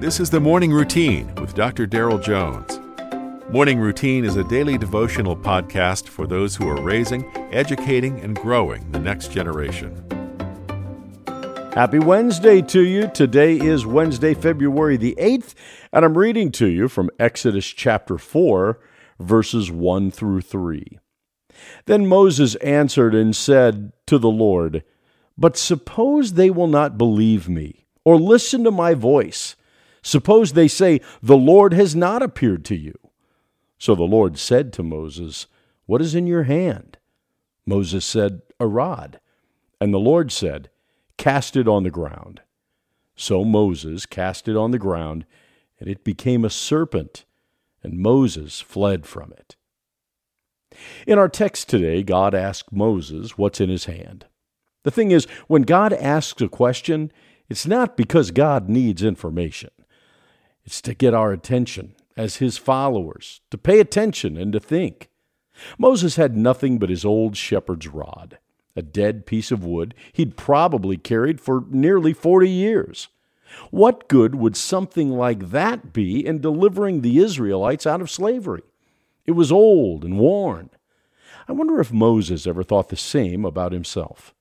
This is the Morning Routine with Dr. Daryl Jones. Morning Routine is a daily devotional podcast for those who are raising, educating, and growing the next generation. Happy Wednesday to you. Today is Wednesday, February the 8th, and I'm reading to you from Exodus chapter 4, verses 1 through 3. Then Moses answered and said to the Lord, But suppose they will not believe me, or listen to my voice Suppose they say, The Lord has not appeared to you. So the Lord said to Moses, What is in your hand? Moses said, A rod. And the Lord said, Cast it on the ground. So Moses cast it on the ground, and it became a serpent, and Moses fled from it. In our text today, God asked Moses what's in his hand. The thing is, when God asks a question, it's not because God needs information. It's to get our attention as his followers, to pay attention and to think. Moses had nothing but his old shepherd's rod, a dead piece of wood he'd probably carried for nearly 40 years. What good would something like that be in delivering the Israelites out of slavery? It was old and worn. I wonder if Moses ever thought the same about himself.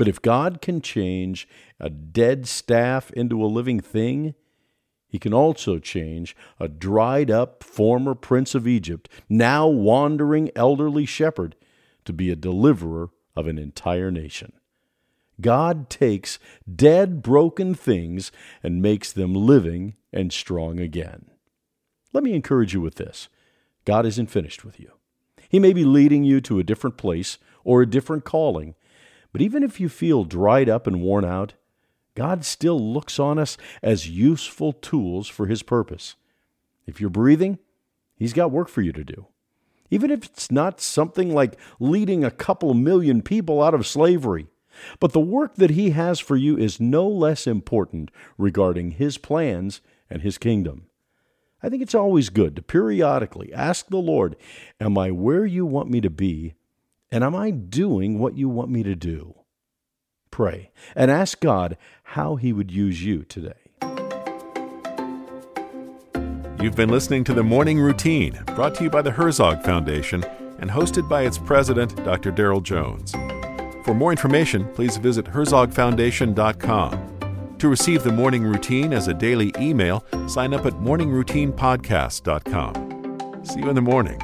But if God can change a dead staff into a living thing, he can also change a dried up former prince of Egypt, now wandering elderly shepherd, to be a deliverer of an entire nation. God takes dead, broken things and makes them living and strong again. Let me encourage you with this God isn't finished with you. He may be leading you to a different place or a different calling, but even if you feel dried up and worn out, God still looks on us as useful tools for His purpose. If you're breathing, He's got work for you to do. Even if it's not something like leading a couple million people out of slavery, but the work that He has for you is no less important regarding His plans and His kingdom. I think it's always good to periodically ask the Lord, Am I where you want me to be and am I doing what you want me to do? Pray and ask God how He would use you today. You've been listening to the Morning Routine, brought to you by the Herzog Foundation and hosted by its president, Dr. Daryl Jones. For more information, please visit herzogfoundation.com. To receive the Morning Routine as a daily email, sign up at morningroutinepodcast.com. See you in the morning.